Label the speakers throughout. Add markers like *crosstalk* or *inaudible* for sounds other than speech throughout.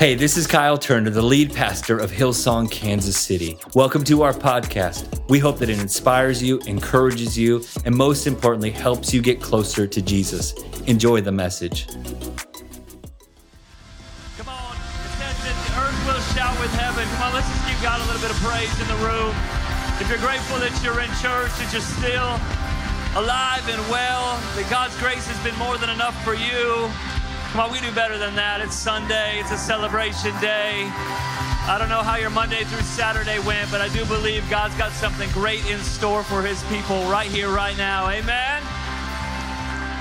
Speaker 1: Hey, this is Kyle Turner, the lead pastor of Hillsong, Kansas City. Welcome to our podcast. We hope that it inspires you, encourages you, and most importantly, helps you get closer to Jesus. Enjoy the message.
Speaker 2: Come on. It says that the earth will shout with heaven. Come on, let's just give God a little bit of praise in the room. If you're grateful that you're in church, that you're still alive and well, that God's grace has been more than enough for you. Come on, we do better than that. It's Sunday, it's a celebration day. I don't know how your Monday through Saturday went, but I do believe God's got something great in store for his people right here, right now. Amen.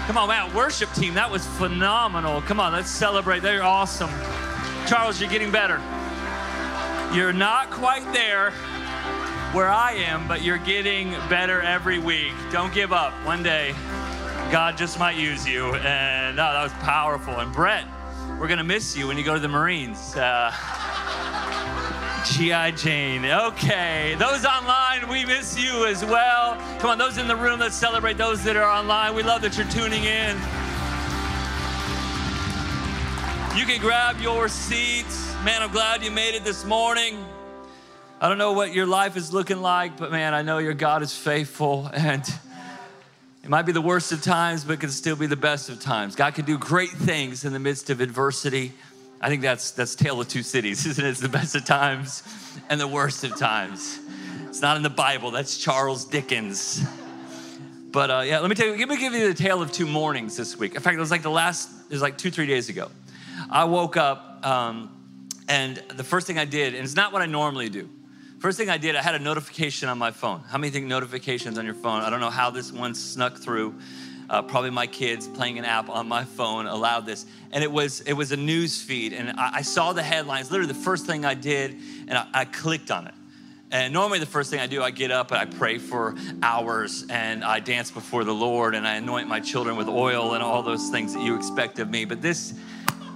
Speaker 2: Come on, man, worship team, that was phenomenal. Come on, let's celebrate. They're awesome. Charles, you're getting better. You're not quite there where I am, but you're getting better every week. Don't give up. One day, God just might use you. And no, that was powerful. And Brett, we're going to miss you when you go to the Marines. Uh, *laughs* G.I. Jane. Okay. Those online, we miss you as well. Come on, those in the room, let's celebrate those that are online. We love that you're tuning in. You can grab your seats. Man, I'm glad you made it this morning. I don't know what your life is looking like, but man, I know your God is faithful *laughs* and it might be the worst of times, but it can still be the best of times. God can do great things in the midst of adversity. I think that's that's tale of two cities, *laughs* isn't it? It's the best of times and the worst of times. It's not in the Bible. That's Charles Dickens. But uh, yeah, let me tell you. Let me give you the tale of two mornings this week. In fact, it was like the last. It was like two, three days ago. I woke up, um, and the first thing I did, and it's not what I normally do. First thing I did, I had a notification on my phone. How many think notifications on your phone? I don't know how this one snuck through. Uh, probably my kids playing an app on my phone allowed this, and it was it was a news feed, and I, I saw the headlines. Literally, the first thing I did, and I, I clicked on it. And normally, the first thing I do, I get up and I pray for hours and I dance before the Lord and I anoint my children with oil and all those things that you expect of me. But this,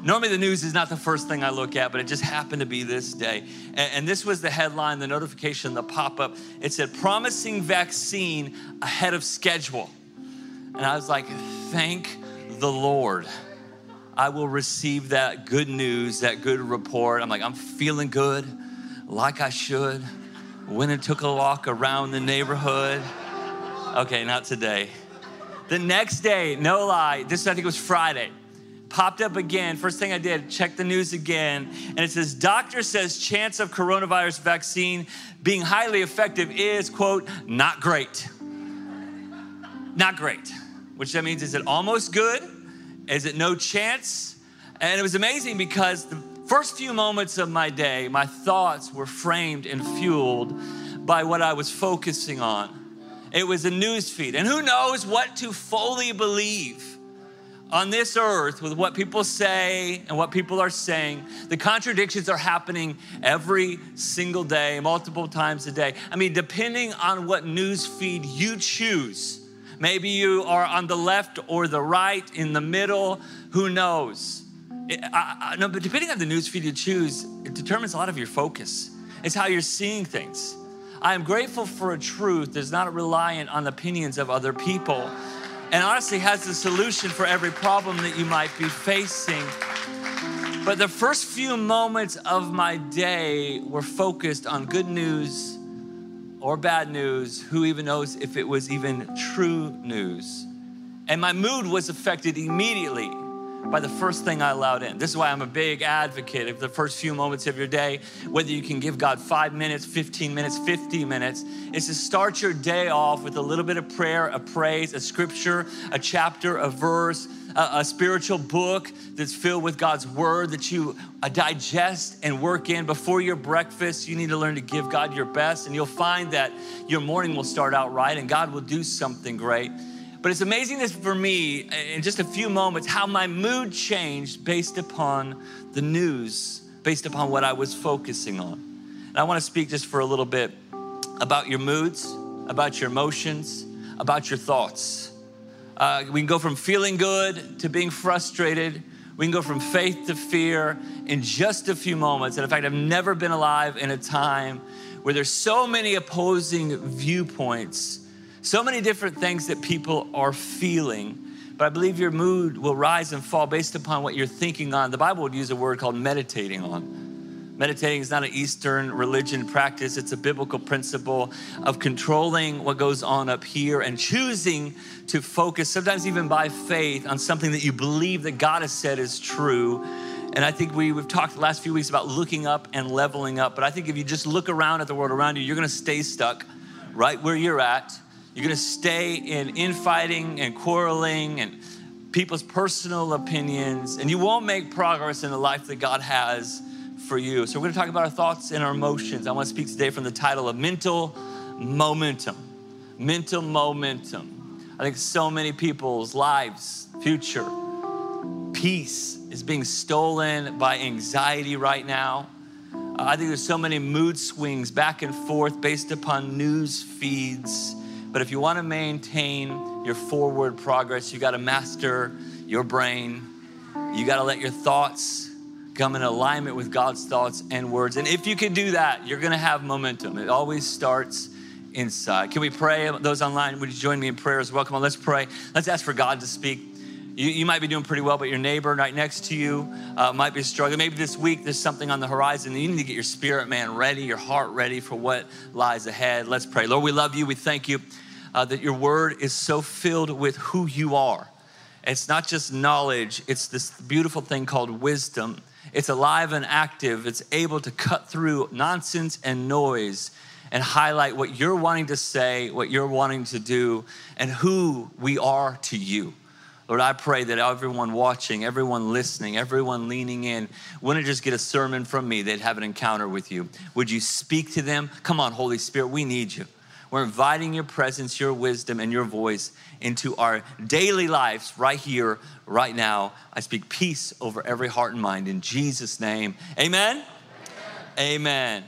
Speaker 2: normally the news is not the first thing I look at, but it just happened to be this day. And, and this was the headline, the notification, the pop up. It said, Promising vaccine ahead of schedule. And I was like, Thank the Lord. I will receive that good news, that good report. I'm like, I'm feeling good, like I should. Went and took a walk around the neighborhood. Okay, not today. The next day, no lie, this I think was Friday, popped up again. First thing I did, check the news again, and it says, Doctor says chance of coronavirus vaccine being highly effective is, quote, not great. Not great. Which that means, is it almost good? Is it no chance? And it was amazing because the first few moments of my day, my thoughts were framed and fueled by what I was focusing on. It was a news feed. And who knows what to fully believe on this earth with what people say and what people are saying. The contradictions are happening every single day, multiple times a day. I mean, depending on what news feed you choose, maybe you are on the left or the right, in the middle, who knows? I, I, no, but depending on the news feed you choose, it determines a lot of your focus. It's how you're seeing things. I am grateful for a truth that's not reliant on opinions of other people and honestly has the solution for every problem that you might be facing. But the first few moments of my day were focused on good news or bad news. Who even knows if it was even true news? And my mood was affected immediately by the first thing I allowed in. This is why I'm a big advocate of the first few moments of your day, whether you can give God five minutes, 15 minutes, 50 minutes, is to start your day off with a little bit of prayer, a praise, a scripture, a chapter, a verse, a, a spiritual book that's filled with God's word that you uh, digest and work in. Before your breakfast, you need to learn to give God your best, and you'll find that your morning will start out right and God will do something great. But it's amazing this for me in just a few moments how my mood changed based upon the news, based upon what I was focusing on. And I want to speak just for a little bit about your moods, about your emotions, about your thoughts. Uh, we can go from feeling good to being frustrated. We can go from faith to fear in just a few moments. And in fact, I've never been alive in a time where there's so many opposing viewpoints so many different things that people are feeling but I believe your mood will rise and fall based upon what you're thinking on. The Bible would use a word called meditating on. Meditating is not an Eastern religion practice, it's a biblical principle of controlling what goes on up here and choosing to focus, sometimes even by faith, on something that you believe that God has said is true. And I think we, we've talked the last few weeks about looking up and leveling up. But I think if you just look around at the world around you, you're gonna stay stuck right where you're at. You're gonna stay in infighting and quarreling and people's personal opinions, and you won't make progress in the life that God has for you. So, we're gonna talk about our thoughts and our emotions. I wanna speak today from the title of Mental Momentum. Mental Momentum. I think so many people's lives, future, peace is being stolen by anxiety right now. I think there's so many mood swings back and forth based upon news feeds. But if you want to maintain your forward progress, you got to master your brain. You got to let your thoughts come in alignment with God's thoughts and words. And if you can do that, you're going to have momentum. It always starts inside. Can we pray? Those online, would you join me in prayer as well? Come on, let's pray. Let's ask for God to speak. You, you might be doing pretty well, but your neighbor right next to you uh, might be struggling. Maybe this week there's something on the horizon. You need to get your spirit man ready, your heart ready for what lies ahead. Let's pray. Lord, we love you. We thank you uh, that your word is so filled with who you are. It's not just knowledge, it's this beautiful thing called wisdom. It's alive and active, it's able to cut through nonsense and noise and highlight what you're wanting to say, what you're wanting to do, and who we are to you. Lord, I pray that everyone watching, everyone listening, everyone leaning in wouldn't just get a sermon from me, they'd have an encounter with you. Would you speak to them? Come on, Holy Spirit, we need you. We're inviting your presence, your wisdom, and your voice into our daily lives right here, right now. I speak peace over every heart and mind in Jesus' name. Amen. Amen. Amen.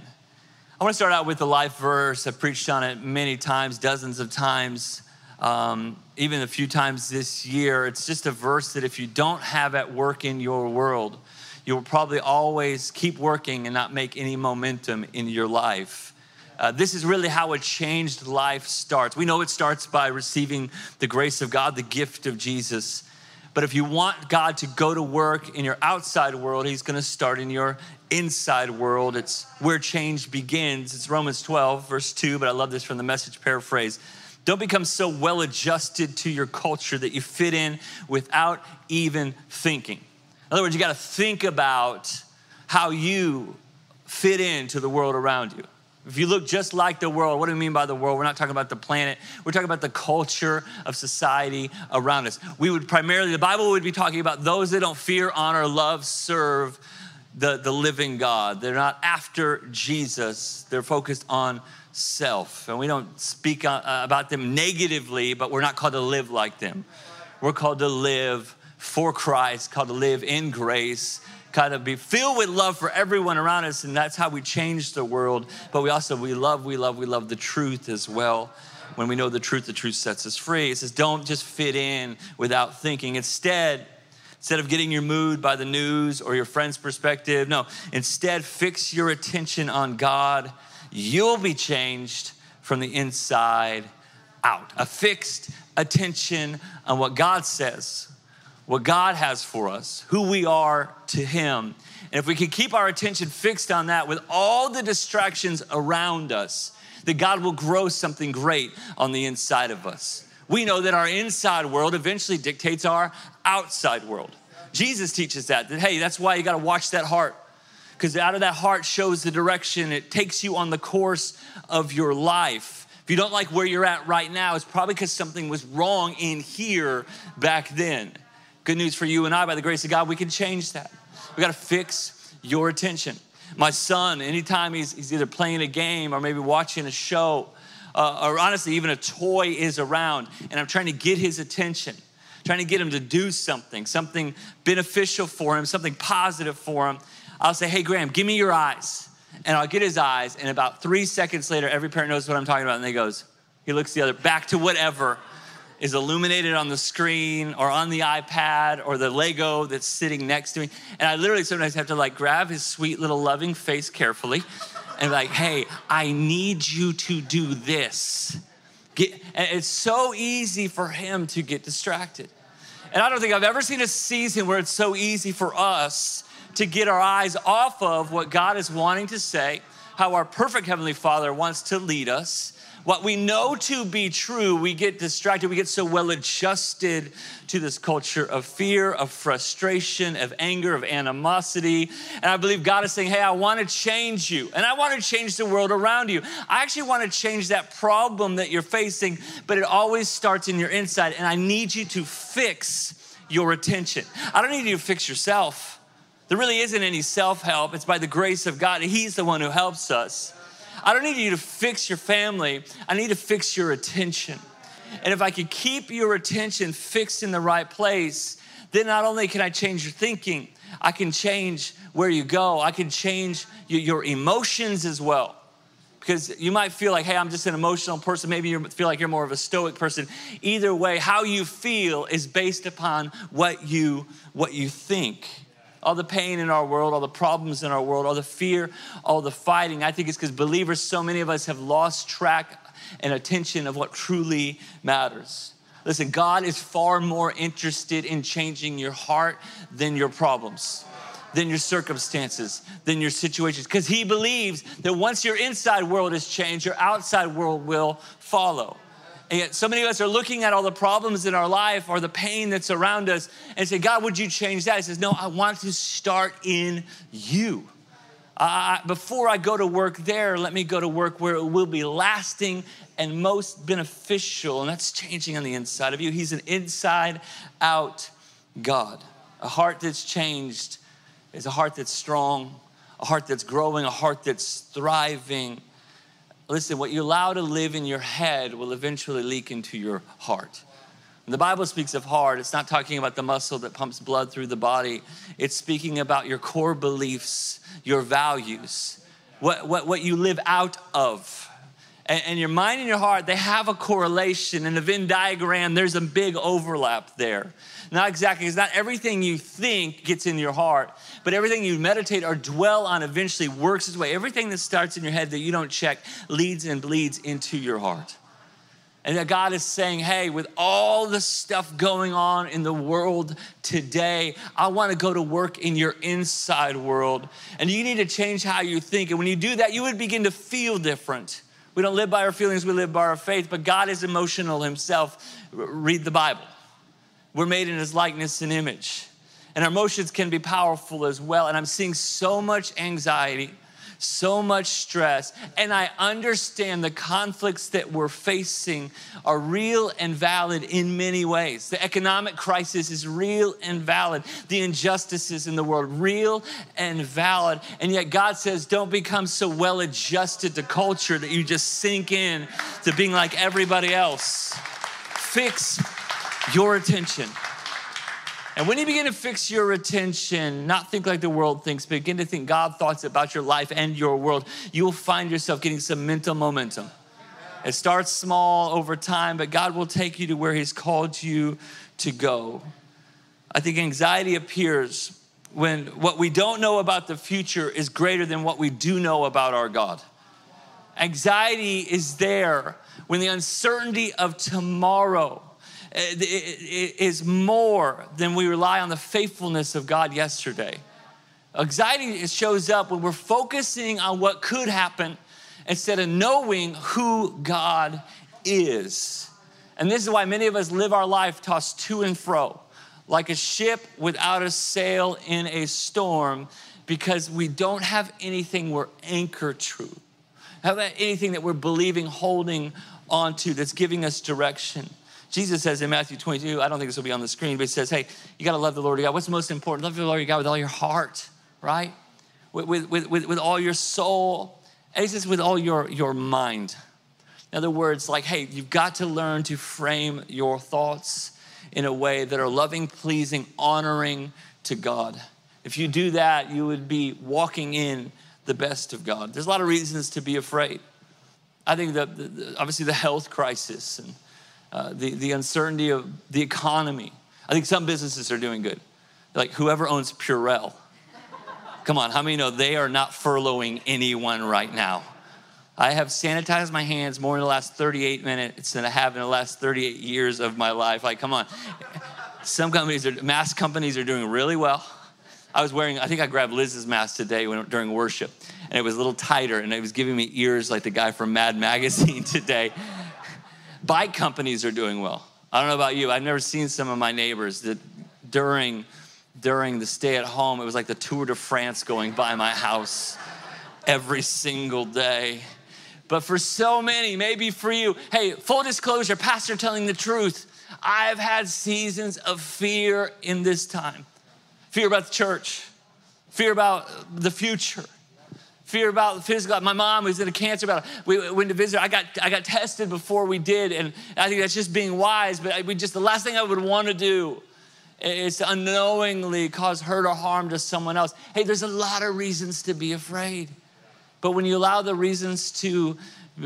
Speaker 2: I want to start out with the life verse. I've preached on it many times, dozens of times um, even a few times this year. It's just a verse that if you don't have at work in your world, you will probably always keep working and not make any momentum in your life. Uh, this is really how a changed life starts. We know it starts by receiving the grace of God, the gift of Jesus. But if you want God to go to work in your outside world, He's going to start in your inside world. It's where change begins. It's Romans 12, verse 2, but I love this from the message paraphrase. Don't become so well adjusted to your culture that you fit in without even thinking. In other words, you got to think about how you fit into the world around you. If you look just like the world, what do we mean by the world? We're not talking about the planet. We're talking about the culture of society around us. We would primarily, the Bible would be talking about those that don't fear, honor, love, serve the, the living God. They're not after Jesus, they're focused on self. And we don't speak uh, about them negatively, but we're not called to live like them. We're called to live for Christ, called to live in grace, kind of be filled with love for everyone around us, and that's how we change the world. But we also we love, we love, we love the truth as well. When we know the truth, the truth sets us free. It says, don't just fit in without thinking. Instead, instead of getting your mood by the news or your friend's perspective, no, instead fix your attention on God you'll be changed from the inside out. A fixed attention on what God says, what God has for us, who we are to Him. And if we can keep our attention fixed on that with all the distractions around us, that God will grow something great on the inside of us. We know that our inside world eventually dictates our outside world. Jesus teaches that, that hey, that's why you got to watch that heart because out of that heart shows the direction. It takes you on the course of your life. If you don't like where you're at right now, it's probably because something was wrong in here back then. Good news for you and I, by the grace of God, we can change that. We got to fix your attention. My son, anytime he's, he's either playing a game or maybe watching a show, uh, or honestly, even a toy is around, and I'm trying to get his attention, trying to get him to do something, something beneficial for him, something positive for him. I'll say, hey, Graham, give me your eyes. And I'll get his eyes. And about three seconds later, every parent knows what I'm talking about. And they goes, he looks the other, back to whatever is illuminated on the screen or on the iPad or the Lego that's sitting next to me. And I literally sometimes have to like grab his sweet little loving face carefully and like, hey, I need you to do this. Get, it's so easy for him to get distracted. And I don't think I've ever seen a season where it's so easy for us to get our eyes off of what God is wanting to say, how our perfect Heavenly Father wants to lead us. What we know to be true, we get distracted. We get so well adjusted to this culture of fear, of frustration, of anger, of animosity. And I believe God is saying, Hey, I want to change you. And I want to change the world around you. I actually want to change that problem that you're facing, but it always starts in your inside. And I need you to fix your attention. I don't need you to fix yourself. There really isn't any self help. It's by the grace of God. He's the one who helps us. I don't need you to fix your family, I need to fix your attention. And if I could keep your attention fixed in the right place, then not only can I change your thinking, I can change where you go, I can change your emotions as well. Because you might feel like, hey, I'm just an emotional person. Maybe you feel like you're more of a stoic person. Either way, how you feel is based upon what you what you think all the pain in our world, all the problems in our world, all the fear, all the fighting. I think it's because believers, so many of us have lost track and attention of what truly matters. Listen, God is far more interested in changing your heart than your problems, than your circumstances, than your situations, because He believes that once your inside world is changed, your outside world will follow. And yet, so many of us are looking at all the problems in our life or the pain that's around us and say, God, would you change that? He says, No, I want to start in you. Uh, before I go to work there, let me go to work where it will be lasting and most beneficial. And that's changing on the inside of you. He's an inside out God. A heart that's changed is a heart that's strong, a heart that's growing, a heart that's thriving Listen, what you allow to live in your head will eventually leak into your heart. When the Bible speaks of heart, it's not talking about the muscle that pumps blood through the body. It's speaking about your core beliefs, your values, what, what, what you live out of. And, and your mind and your heart, they have a correlation. In the Venn diagram, there's a big overlap there. Not exactly, because not everything you think gets in your heart, but everything you meditate or dwell on eventually works its way. Everything that starts in your head that you don't check leads and bleeds into your heart. And that God is saying, hey, with all the stuff going on in the world today, I want to go to work in your inside world. And you need to change how you think. And when you do that, you would begin to feel different. We don't live by our feelings, we live by our faith, but God is emotional himself. Read the Bible. We're made in his likeness and image. And our emotions can be powerful as well. And I'm seeing so much anxiety, so much stress. And I understand the conflicts that we're facing are real and valid in many ways. The economic crisis is real and valid. The injustices in the world, real and valid. And yet God says, don't become so well adjusted to culture that you just sink in to being like everybody else. Fix your attention. And when you begin to fix your attention, not think like the world thinks, begin to think God thoughts about your life and your world, you'll find yourself getting some mental momentum. It starts small over time, but God will take you to where He's called you to go. I think anxiety appears when what we don't know about the future is greater than what we do know about our God. Anxiety is there when the uncertainty of tomorrow is more than we rely on the faithfulness of God yesterday. Anxiety shows up when we're focusing on what could happen instead of knowing who God is. And this is why many of us live our life tossed to and fro, like a ship without a sail in a storm, because we don't have anything we're anchored to, have anything that we're believing, holding onto that's giving us direction. Jesus says in Matthew 22, I don't think this will be on the screen, but he says, hey, you got to love the Lord your God. What's most important? Love the Lord your God with all your heart, right? With, with, with, with all your soul. And he says, with all your, your mind. In other words, like, hey, you've got to learn to frame your thoughts in a way that are loving, pleasing, honoring to God. If you do that, you would be walking in the best of God. There's a lot of reasons to be afraid. I think that obviously the health crisis and uh, the, the uncertainty of the economy. I think some businesses are doing good. Like whoever owns Purell. Come on, how many know they are not furloughing anyone right now? I have sanitized my hands more in the last 38 minutes than I have in the last 38 years of my life. Like, come on. Some companies are, mask companies are doing really well. I was wearing, I think I grabbed Liz's mask today when, during worship, and it was a little tighter, and it was giving me ears like the guy from Mad Magazine *laughs* today. Bike companies are doing well. I don't know about you. I've never seen some of my neighbors that during during the stay at home, it was like the Tour de France going by my house every single day. But for so many, maybe for you, hey, full disclosure, pastor telling the truth. I've had seasons of fear in this time fear about the church, fear about the future, fear about physical. My mom was in a cancer battle. We went to visit. I got I got tested before we did, and I think that's just being wise. But we just the last thing I would want to do is to unknowingly cause hurt or harm to someone else. Hey, there's a lot of reasons to be afraid, but when you allow the reasons to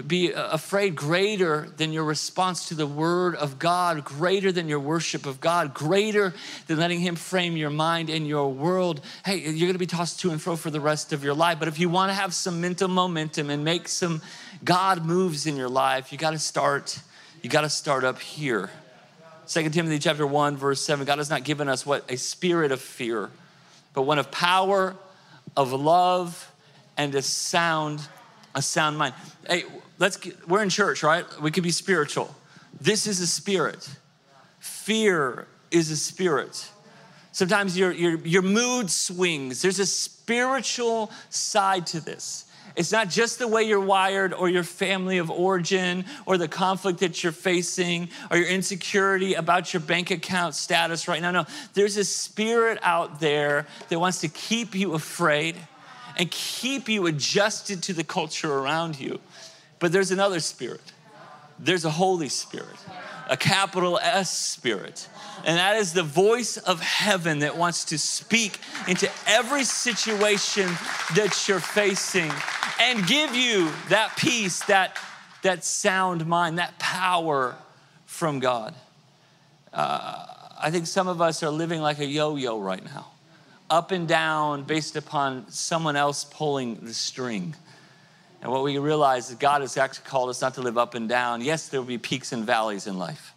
Speaker 2: be afraid greater than your response to the word of God, greater than your worship of God, greater than letting Him frame your mind and your world. Hey, you're gonna be tossed to and fro for the rest of your life. But if you wanna have some mental momentum and make some God moves in your life, you gotta start, you gotta start up here. 2 Timothy chapter 1, verse 7, God has not given us what? A spirit of fear, but one of power, of love, and a sound a sound mind. Hey, let's get, we're in church, right? We could be spiritual. This is a spirit. Fear is a spirit. Sometimes your, your, your mood swings. There's a spiritual side to this. It's not just the way you're wired or your family of origin or the conflict that you're facing or your insecurity about your bank account status right now. No, there's a spirit out there that wants to keep you afraid and keep you adjusted to the culture around you. But there's another spirit. There's a Holy Spirit, a capital S spirit. And that is the voice of heaven that wants to speak into every situation that you're facing and give you that peace, that, that sound mind, that power from God. Uh, I think some of us are living like a yo yo right now up and down based upon someone else pulling the string. And what we realize is God has actually called us not to live up and down. Yes, there will be peaks and valleys in life.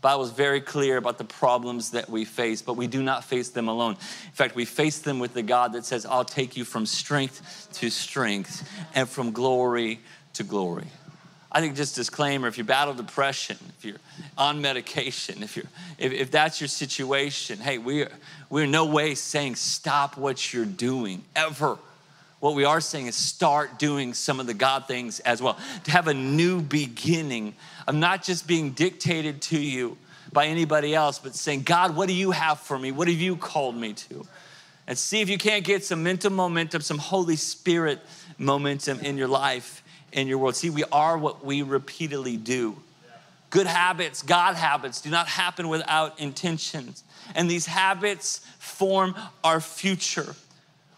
Speaker 2: Bible is very clear about the problems that we face, but we do not face them alone. In fact, we face them with the God that says, I'll take you from strength to strength and from glory to glory. I think just disclaimer, if you battle depression, if you're on medication, if you're if, if that's your situation, hey, we're we're no way saying stop what you're doing ever. What we are saying is start doing some of the God things as well. To have a new beginning of not just being dictated to you by anybody else, but saying, God, what do you have for me? What have you called me to? And see if you can't get some mental momentum, some Holy Spirit momentum in your life in your world. See, we are what we repeatedly do. Good habits, God habits, do not happen without intentions. And these habits form our future.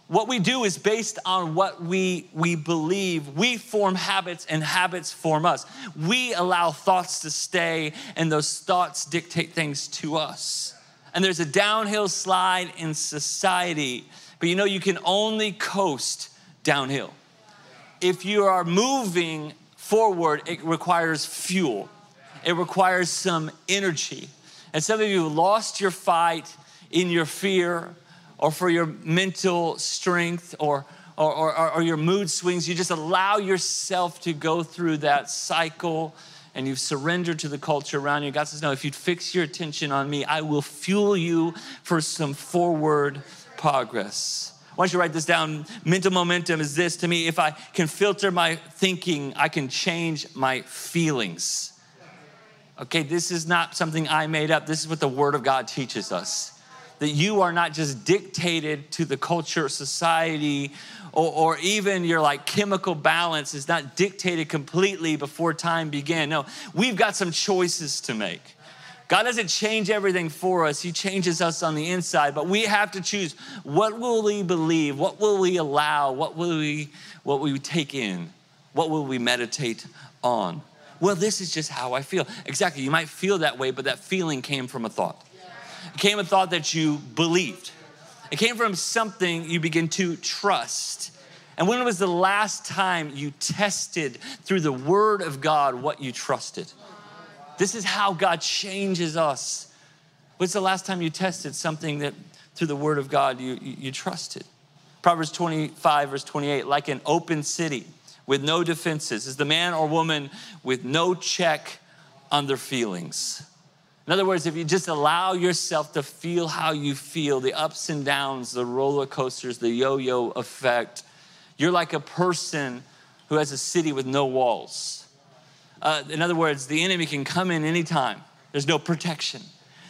Speaker 2: What we do is based on what we, we believe. We form habits and habits form us. We allow thoughts to stay, and those thoughts dictate things to us. And there's a downhill slide in society, but you know, you can only coast downhill if you are moving forward, it requires fuel, it requires some energy. And some of you lost your fight in your fear or for your mental strength or, or, or, or, your mood swings. You just allow yourself to go through that cycle and you've surrendered to the culture around you. God says, No, if you'd fix your attention on me, I will fuel you for some forward progress. Why don't you write this down? Mental momentum is this to me if I can filter my thinking, I can change my feelings. Okay, this is not something I made up. This is what the Word of God teaches us. That you are not just dictated to the culture, society, or, or, even your like chemical balance is not dictated completely before time began. No, we've got some choices to make. God doesn't change everything for us, He changes us on the inside, but we have to choose what will we believe, what will we allow, what will we, what will we take in, what will we meditate on. Well, this is just how I feel. Exactly, you might feel that way, but that feeling came from a thought. It came a thought that you believed. It came from something you begin to trust. And when was the last time you tested through the Word of God what you trusted? This is how God changes us When's the last time you tested something that through the word of God you, you, you trusted? Proverbs 25, verse 28 like an open city with no defenses is the man or woman with no check on their feelings. In other words, if you just allow yourself to feel how you feel, the ups and downs, the roller coasters, the yo yo effect, you're like a person who has a city with no walls. Uh, in other words, the enemy can come in anytime, there's no protection.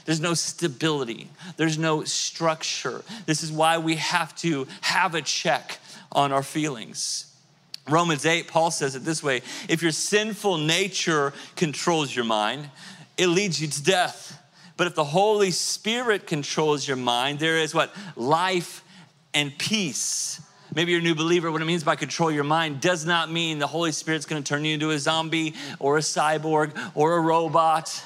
Speaker 2: There's no stability. There's no structure. This is why we have to have a check on our feelings. Romans 8, Paul says it this way if your sinful nature controls your mind, it leads you to death. But if the Holy Spirit controls your mind, there is what? Life and peace. Maybe you're a new believer. What it means by control your mind does not mean the Holy Spirit's gonna turn you into a zombie or a cyborg or a robot.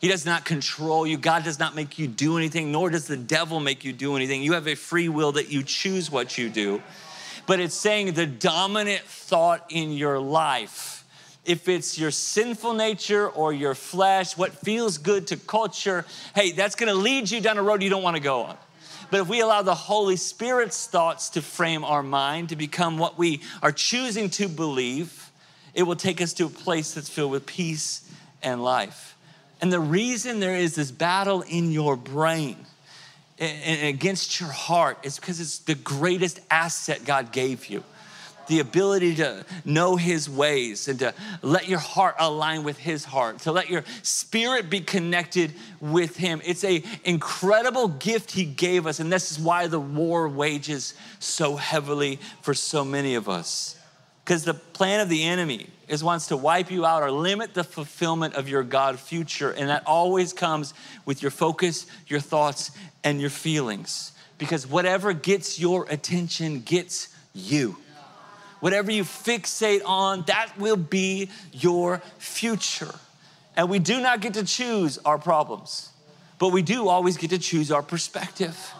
Speaker 2: He does not control you. God does not make you do anything, nor does the devil make you do anything. You have a free will that you choose what you do. But it's saying the dominant thought in your life if it's your sinful nature or your flesh, what feels good to culture, hey, that's gonna lead you down a road you don't wanna go on. But if we allow the Holy Spirit's thoughts to frame our mind, to become what we are choosing to believe, it will take us to a place that's filled with peace and life. And the reason there is this battle in your brain and against your heart is because it's the greatest asset God gave you the ability to know His ways and to let your heart align with His heart, to let your spirit be connected with Him. It's a incredible gift He gave us, and this is why the war wages so heavily for so many of us. Because the plan of the enemy is wants to wipe you out or limit the fulfillment of your God future. And that always comes with your focus, your thoughts, and your feelings. Because whatever gets your attention gets you. Whatever you fixate on, that will be your future. And we do not get to choose our problems, but we do always get to choose our perspective.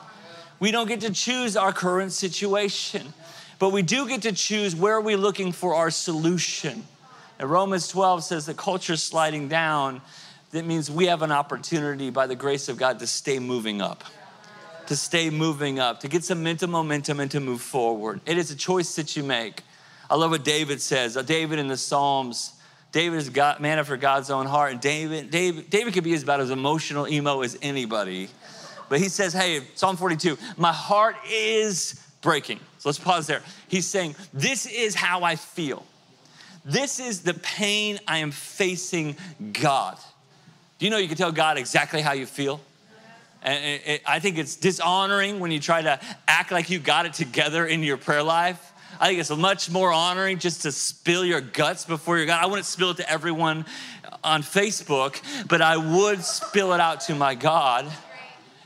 Speaker 2: We don't get to choose our current situation but we do get to choose where we are we looking for our solution. Romans 12 says the culture's sliding down. That means we have an opportunity by the grace of God to stay moving up, to stay moving up, to get some mental momentum and to move forward. It is a choice that you make. I love what David says. Uh, David in the Psalms, David is God, man after God's own heart. And David, David, David could be about as emotional emo as anybody. But he says, hey, Psalm 42, my heart is breaking. So let's pause there. He's saying, This is how I feel. This is the pain I am facing God. Do you know you can tell God exactly how you feel? And it, it, I think it's dishonoring when you try to act like you got it together in your prayer life. I think it's much more honoring just to spill your guts before your God. I wouldn't spill it to everyone on Facebook, but I would spill it out to my God.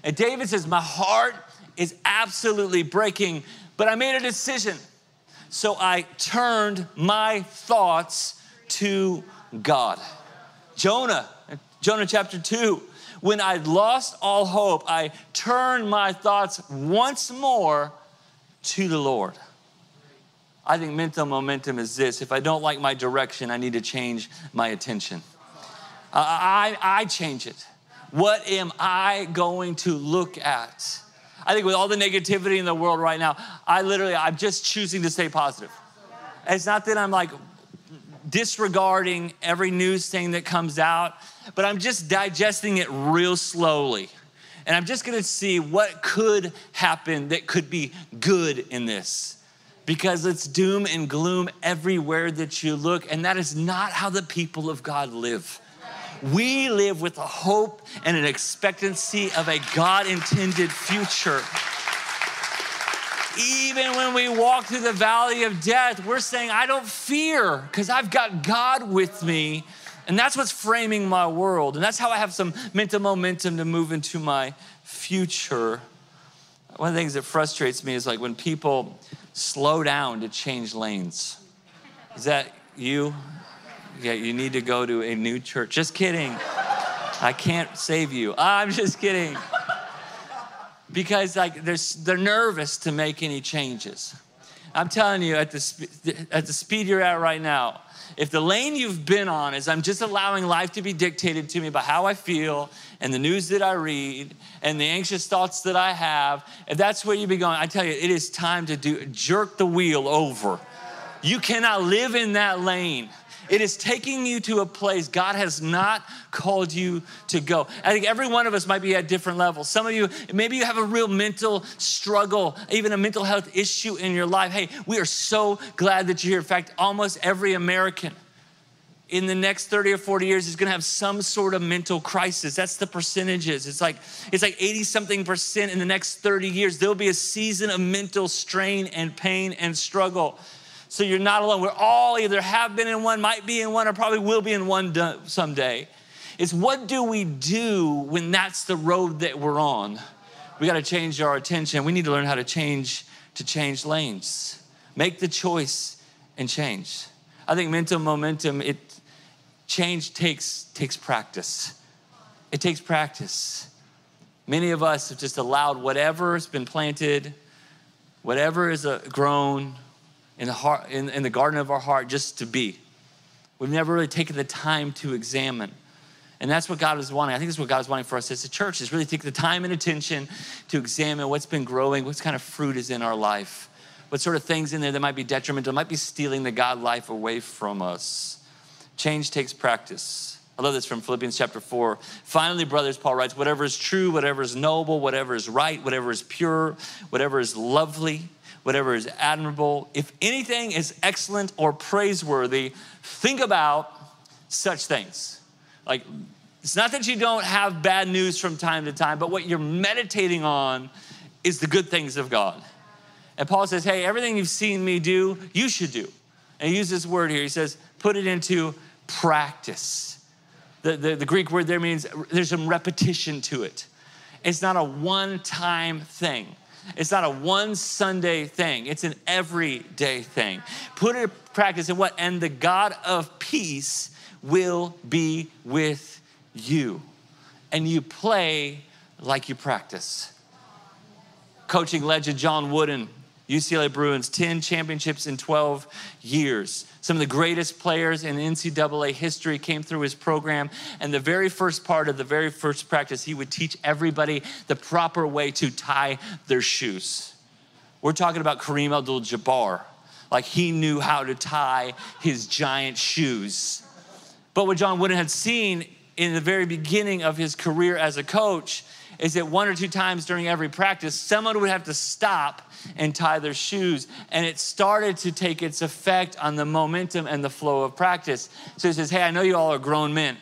Speaker 2: And David says, My heart is absolutely breaking, but I made a decision. So I turned my thoughts to God. Jonah, Jonah chapter 2, when I'd lost all hope, I turned my thoughts once more to the Lord. I think mental momentum is this if I don't like my direction, I need to change my attention. I, I, I change it. What am I going to look at? I think with all the negativity in the world right now, I literally, I'm just choosing to stay positive. It's not that I'm like disregarding every news thing that comes out, but I'm just digesting it real slowly. And I'm just gonna see what could happen that could be good in this. Because it's doom and gloom everywhere that you look, and that is not how the people of God live. We live with a hope and an expectancy of a God intended future. Even when we walk through the valley of death, we're saying, I don't fear because I've got God with me. And that's what's framing my world. And that's how I have some mental momentum to move into my future. One of the things that frustrates me is like when people slow down to change lanes. Is that you? Yeah, you need to go to a new church. Just kidding. I can't save you. I'm just kidding. Because like they're, they're nervous to make any changes. I'm telling you, at the, at the speed you're at right now, if the lane you've been on is I'm just allowing life to be dictated to me by how I feel and the news that I read and the anxious thoughts that I have, if that's where you be going, I tell you, it is time to do jerk the wheel over. You cannot live in that lane. It is taking you to a place God has not called you to go. I think every one of us might be at different levels. Some of you, maybe you have a real mental struggle, even a mental health issue in your life. Hey, we are so glad that you're here. In fact, almost every American in the next 30 or 40 years is going to have some sort of mental crisis that's the percentages it's like it's like 80 something percent in the next 30 years there'll be a season of mental strain and pain and struggle so you're not alone. We're all either have been in one, might be in one, or probably will be in one someday. It's what do we do when that's the road that we're on? We got to change our attention. We need to learn how to change to change lanes. Make the choice and change. I think mental momentum, it change takes takes practice. It takes practice. Many of us have just allowed whatever has been planted, whatever is uh, grown, in the, heart, in, in the garden of our heart just to be. We've never really taken the time to examine. And that's what God is wanting. I think that's what God is wanting for us as a church is really take the time and attention to examine what's been growing, what kind of fruit is in our life, what sort of things in there that might be detrimental, might be stealing the God life away from us. Change takes practice. I love this from Philippians chapter 4. Finally, brothers, Paul writes, whatever is true, whatever is noble, whatever is right, whatever is pure, whatever is lovely, whatever is admirable, if anything is excellent or praiseworthy, think about such things. Like, it's not that you don't have bad news from time to time, but what you're meditating on is the good things of God. And Paul says, Hey, everything you've seen me do, you should do. And he uses this word here. He says, Put it into practice. The, the, the Greek word there means there's some repetition to it. It's not a one time thing. It's not a one Sunday thing, it's an everyday thing. Put it in practice and what? And the God of peace will be with you. And you play like you practice. Coaching legend John Wooden UCLA Bruins, 10 championships in 12 years. Some of the greatest players in NCAA history came through his program. And the very first part of the very first practice, he would teach everybody the proper way to tie their shoes. We're talking about Kareem Abdul Jabbar. Like he knew how to tie his giant shoes. But what John Wooden had seen in the very beginning of his career as a coach is that one or two times during every practice, someone would have to stop and tie their shoes. And it started to take its effect on the momentum and the flow of practice. So he says, Hey, I know you all are grown men,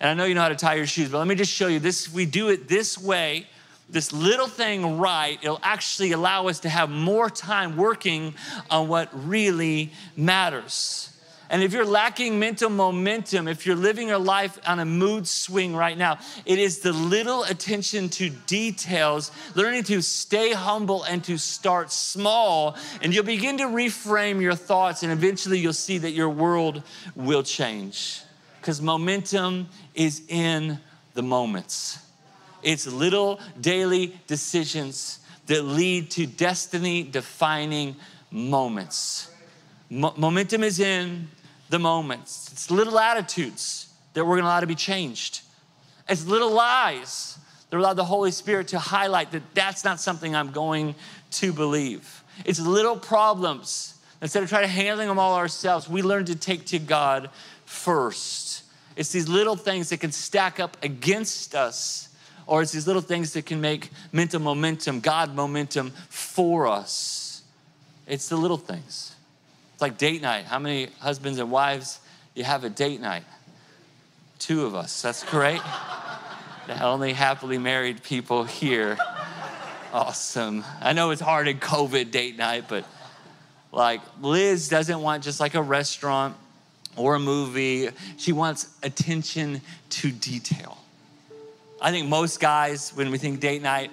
Speaker 2: and I know you know how to tie your shoes, but let me just show you this. We do it this way this little thing right, it'll actually allow us to have more time working on what really matters. And if you're lacking mental momentum, if you're living your life on a mood swing right now, it is the little attention to details, learning to stay humble and to start small, and you'll begin to reframe your thoughts, and eventually you'll see that your world will change. Because momentum is in the moments. It's little daily decisions that lead to destiny defining moments. Mo- momentum is in the moments. It's little attitudes that we're gonna allow to be changed. It's little lies that allow the Holy Spirit to highlight that that's not something I'm going to believe. It's little problems. Instead of trying to handling them all ourselves, we learn to take to God first. It's these little things that can stack up against us, or it's these little things that can make mental momentum, God momentum for us. It's the little things. It's like date night. How many husbands and wives you have a date night? Two of us. That's great. the only happily married people here. Awesome. I know it's hard in COVID date night, but like Liz doesn't want just like a restaurant or a movie. She wants attention to detail. I think most guys, when we think date night,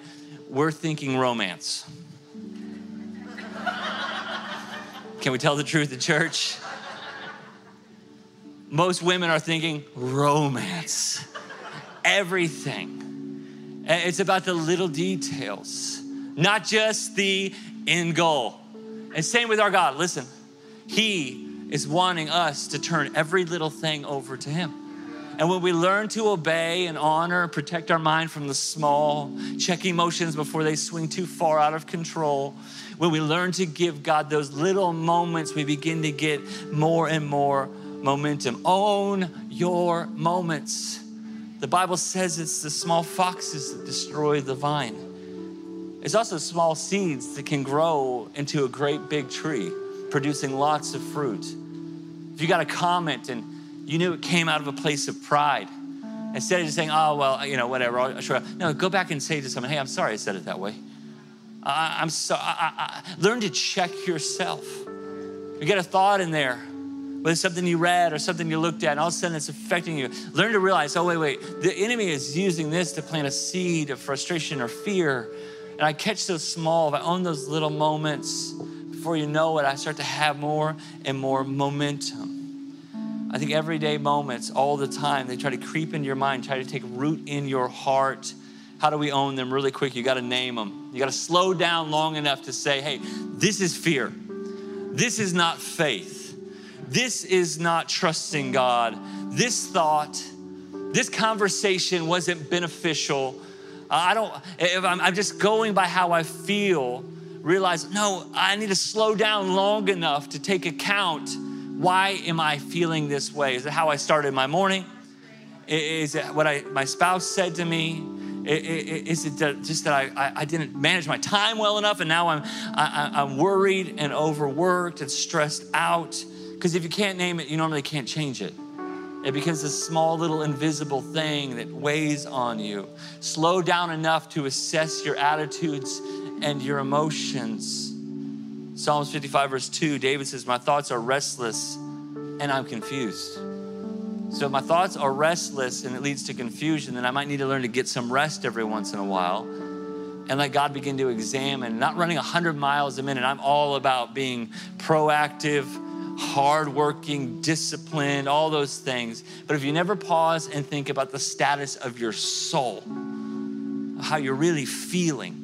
Speaker 2: we're thinking romance. Can we tell the truth in church? Most women are thinking romance, everything. It's about the little details, not just the end goal. And same with our God. Listen, He is wanting us to turn every little thing over to Him. And when we learn to obey and honor, protect our mind from the small, check emotions before they swing too far out of control, when we learn to give God those little moments, we begin to get more and more momentum. Own your moments. The Bible says it's the small foxes that destroy the vine. It's also small seeds that can grow into a great big tree, producing lots of fruit. If you got a comment and you knew it came out of a place of pride, instead of just saying, oh, well, you know, whatever, I'll sure. No, go back and say to someone, hey, I'm sorry I said it that way. I, am so, I, I, learn to check yourself. You get a thought in there, whether it's something you read or something you looked at, and all of a sudden it's affecting you. Learn to realize, oh, wait, wait, the enemy is using this to plant a seed of frustration or fear. And I catch those small, if I own those little moments, before you know it, I start to have more and more momentum. I think everyday moments, all the time, they try to creep into your mind, try to take root in your heart how do we own them really quick? You got to name them. You got to slow down long enough to say, hey, this is fear. This is not faith. This is not trusting God. This thought, this conversation wasn't beneficial. I don't, if I'm, I'm just going by how I feel, realize, no, I need to slow down long enough to take account. Why am I feeling this way? Is it how I started my morning? Is it what I, my spouse said to me? Is it just that I, I didn't manage my time well enough and now I'm, I, I'm worried and overworked and stressed out? Because if you can't name it, you normally can't change it. It becomes a small little invisible thing that weighs on you. Slow down enough to assess your attitudes and your emotions. Psalms 55, verse 2, David says, My thoughts are restless and I'm confused. So if my thoughts are restless and it leads to confusion, then I might need to learn to get some rest every once in a while and let God begin to examine, not running 100 miles a minute. I'm all about being proactive, hardworking, disciplined, all those things. But if you never pause and think about the status of your soul, how you're really feeling,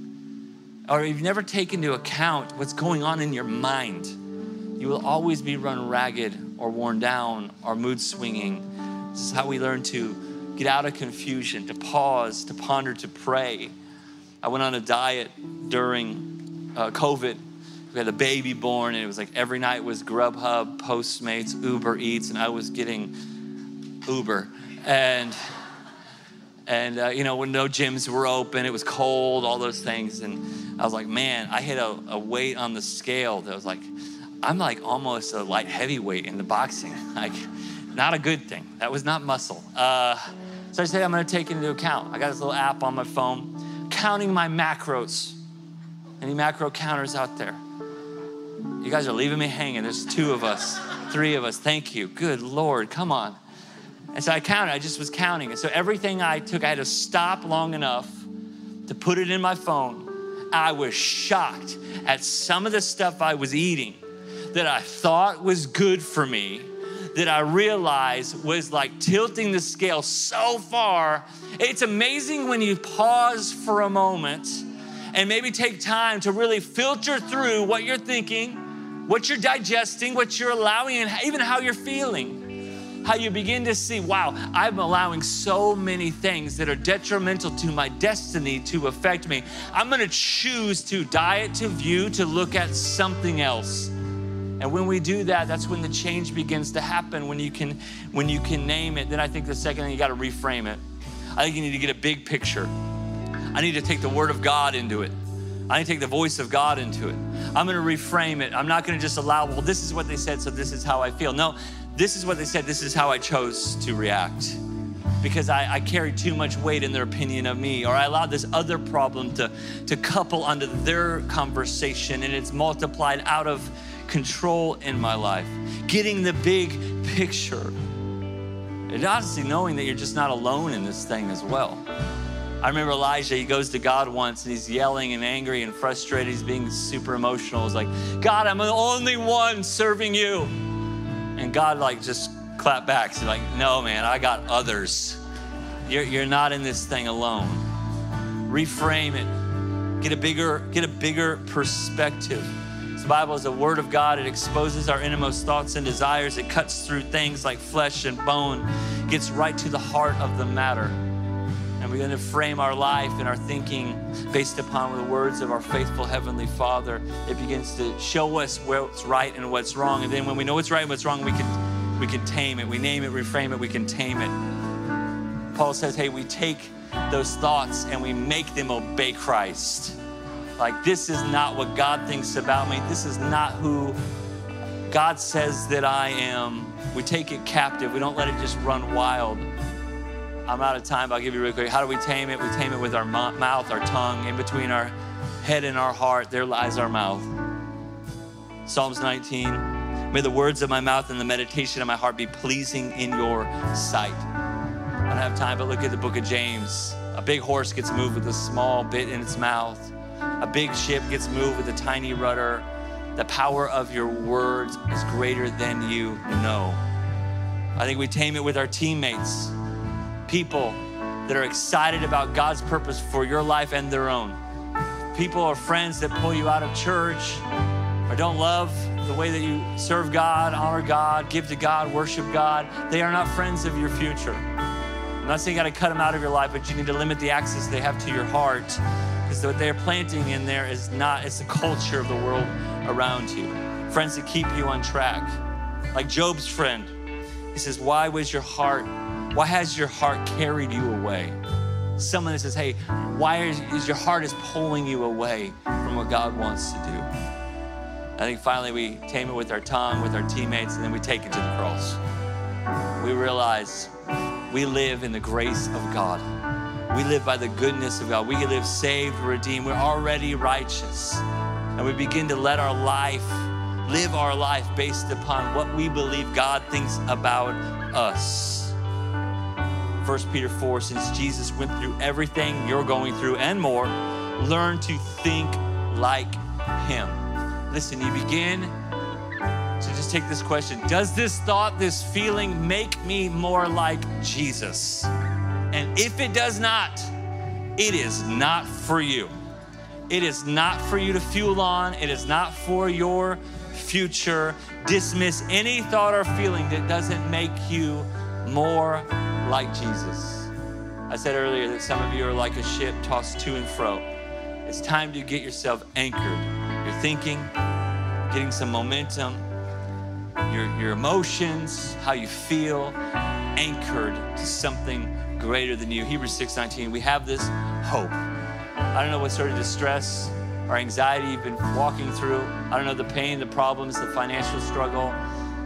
Speaker 2: or you've never taken into account what's going on in your mind, you will always be run ragged or worn down or mood swinging this is how we learn to get out of confusion, to pause, to ponder, to pray. I went on a diet during uh, COVID. We had a baby born, and it was like every night was Grubhub, Postmates, Uber Eats, and I was getting Uber. And and uh, you know when no gyms were open, it was cold, all those things, and I was like, man, I hit a, a weight on the scale that was like, I'm like almost a light heavyweight in the boxing, *laughs* like not a good thing. That was not muscle. Uh, so I said, I'm gonna take it into account. I got this little app on my phone, counting my macros. Any macro counters out there? You guys are leaving me hanging. There's two of us, three of us. Thank you. Good Lord, come on. And so I counted, I just was counting. And so everything I took, I had to stop long enough to put it in my phone. I was shocked at some of the stuff I was eating that I thought was good for me that I realized was like tilting the scale so far. It's amazing when you pause for a moment and maybe take time to really filter through what you're thinking, what you're digesting, what you're allowing, and even how you're feeling. How you begin to see, wow, I'm allowing so many things that are detrimental to my destiny to affect me. I'm gonna choose to diet, to view, to look at something else. And when we do that, that's when the change begins to happen. When you can, when you can name it, then I think the second thing you got to reframe it. I think you need to get a big picture. I need to take the Word of God into it. I need to take the voice of God into it. I'm going to reframe it. I'm not going to just allow, well, this is what they said, so this is how I feel. No, this is what they said, this is how I chose to react because I, I carried too much weight in their opinion of me, or I allowed this other problem to, to couple onto their conversation and it's multiplied out of control in my life, getting the big picture. And honestly, knowing that you're just not alone in this thing as well. I remember Elijah, he goes to God once and he's yelling and angry and frustrated. He's being super emotional. He's like, God, I'm the only one serving you. And God, like, just clapped back. He's like, No, man, I got others. You're, you're not in this thing alone. Reframe it. Get a bigger, get a bigger perspective The Bible is the Word of God. It exposes our innermost thoughts and desires. It cuts through things like flesh and bone, gets right to the heart of the matter. We're going to frame our life and our thinking based upon the words of our faithful Heavenly Father. It begins to show us what's right and what's wrong. And then when we know what's right and what's wrong, we can, we can tame it. We name it, reframe it, we can tame it. Paul says, hey, we take those thoughts and we make them obey Christ. Like, this is not what God thinks about me. This is not who God says that I am. We take it captive. We don't let it just run wild. I'm out of time, but I'll give you real quick. How do we tame it? We tame it with our mouth, our tongue. In between our head and our heart, there lies our mouth. Psalms 19 May the words of my mouth and the meditation of my heart be pleasing in your sight. I don't have time, but look at the book of James. A big horse gets moved with a small bit in its mouth. A big ship gets moved with a tiny rudder. The power of your words is greater than you know. I think we tame it with our teammates, people that are excited about God's purpose for your life and their own. People or friends that pull you out of church or don't love the way that you serve God, honor God, give to God, worship God. They are not friends of your future. I'm not saying you got to cut them out of your life, but you need to limit the access they have to your heart because what they're planting in there is not, it's the culture of the world around you. Friends that keep you on track. Like Job's friend, he says, Why was your heart, why has your heart carried you away? Someone that says, Hey, why is, is your heart is pulling you away from what God wants to do? I think finally we tame it with our tongue, with our teammates, and then we take it to the cross. We realize we live in the grace of God. We live by the goodness of God. We live saved, redeemed. We're already righteous. And we begin to let our life, live our life based upon what we believe God thinks about us. 1 Peter 4 Since Jesus went through everything you're going through and more, learn to think like Him. Listen, you begin to just take this question Does this thought, this feeling make me more like Jesus? And if it does not, it is not for you. It is not for you to fuel on. It is not for your future. Dismiss any thought or feeling that doesn't make you more like Jesus. I said earlier that some of you are like a ship tossed to and fro. It's time to get yourself anchored. Your thinking, getting some momentum, your, your emotions, how you feel, anchored to something greater than you. Hebrews 6:19. We have this hope. I don't know what sort of distress or anxiety you've been walking through. I don't know the pain, the problems, the financial struggle,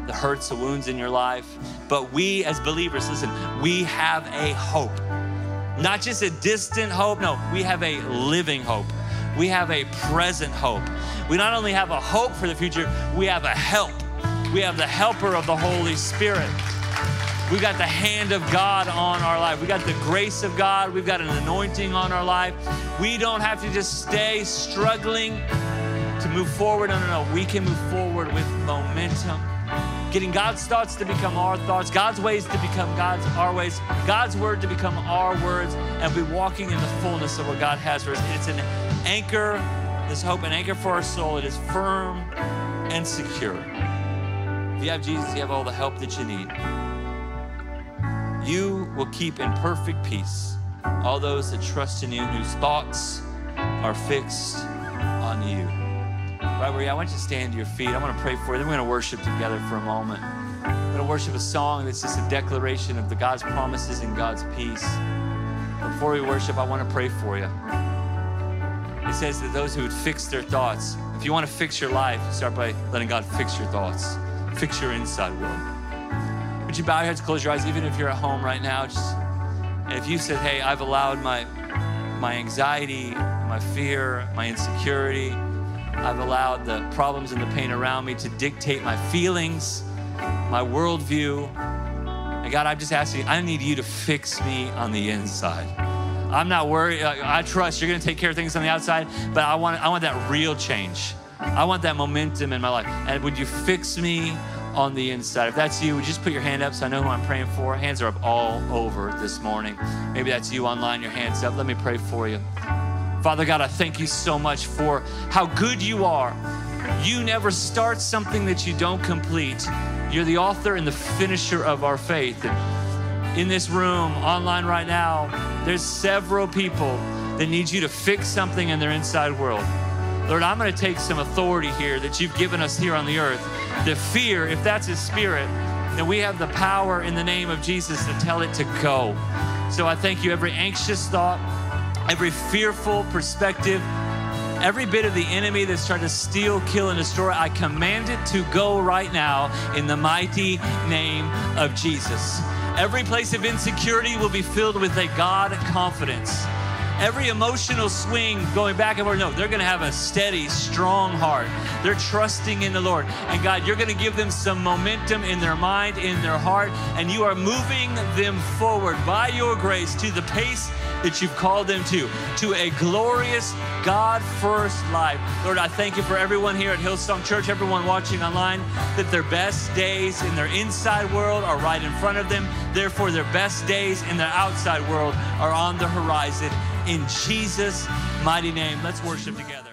Speaker 2: the hurts, the wounds in your life. But we as believers, listen, we have a hope. Not just a distant hope, no, we have a living hope. We have a present hope. We not only have a hope for the future, we have a help. We have the helper of the Holy Spirit. We got the hand of God on our life. We got the grace of God. We've got an anointing on our life. We don't have to just stay struggling to move forward. No, no, no. We can move forward with momentum. Getting God's thoughts to become our thoughts, God's ways to become God's our ways, God's word to become our words, and be walking in the fullness of what God has for us. It's an anchor, this hope, an anchor for our soul. It is firm and secure. If you have Jesus, you have all the help that you need you will keep in perfect peace all those that trust in you, whose thoughts are fixed on you. Right where you, I want you to stand to your feet. I want to pray for you. Then we're going to worship together for a moment. We're going to worship a song that's just a declaration of the God's promises and God's peace. Before we worship, I want to pray for you. It says that those who would fix their thoughts, if you want to fix your life, start by letting God fix your thoughts, fix your inside world. Would you bow your heads, close your eyes, even if you're at home right now? Just, and if you said, hey, I've allowed my, my anxiety, my fear, my insecurity, I've allowed the problems and the pain around me to dictate my feelings, my worldview. And God, I'm just asking, I need you to fix me on the inside. I'm not worried. Uh, I trust you're going to take care of things on the outside, but I want, I want that real change. I want that momentum in my life. And would you fix me on the inside. If that's you, would you just put your hand up so I know who I'm praying for? Hands are up all over this morning. Maybe that's you online, your hands up. Let me pray for you. Father God, I thank you so much for how good you are You never start something that you don't complete. You're the author and the finisher of our faith. In this room, online right now, there's several people that need you to fix something in their inside world. Lord, I'm going to take some authority here that you've given us here on the earth. The fear, if that's His Spirit, then we have the power in the name of Jesus to tell it to go. So I thank you. Every anxious thought, every fearful perspective, every bit of the enemy that's trying to steal, kill, and destroy, I command it to go right now in the mighty name of Jesus. Every place of insecurity will be filled with a God confidence every emotional swing going back and forth. No, they're going to have a steady, strong heart. They're trusting in the Lord. And God, you're going to give them some momentum in their mind, in their heart, and you are moving them forward by your grace to the pace that you've called them to, to a glorious God first life. Lord, I thank you for everyone here at Hillsong Church, everyone watching online, that their best days in their inside world are right in front of them. Therefore, their best days in their outside world are on the horizon in Jesus' mighty name. Let's worship together.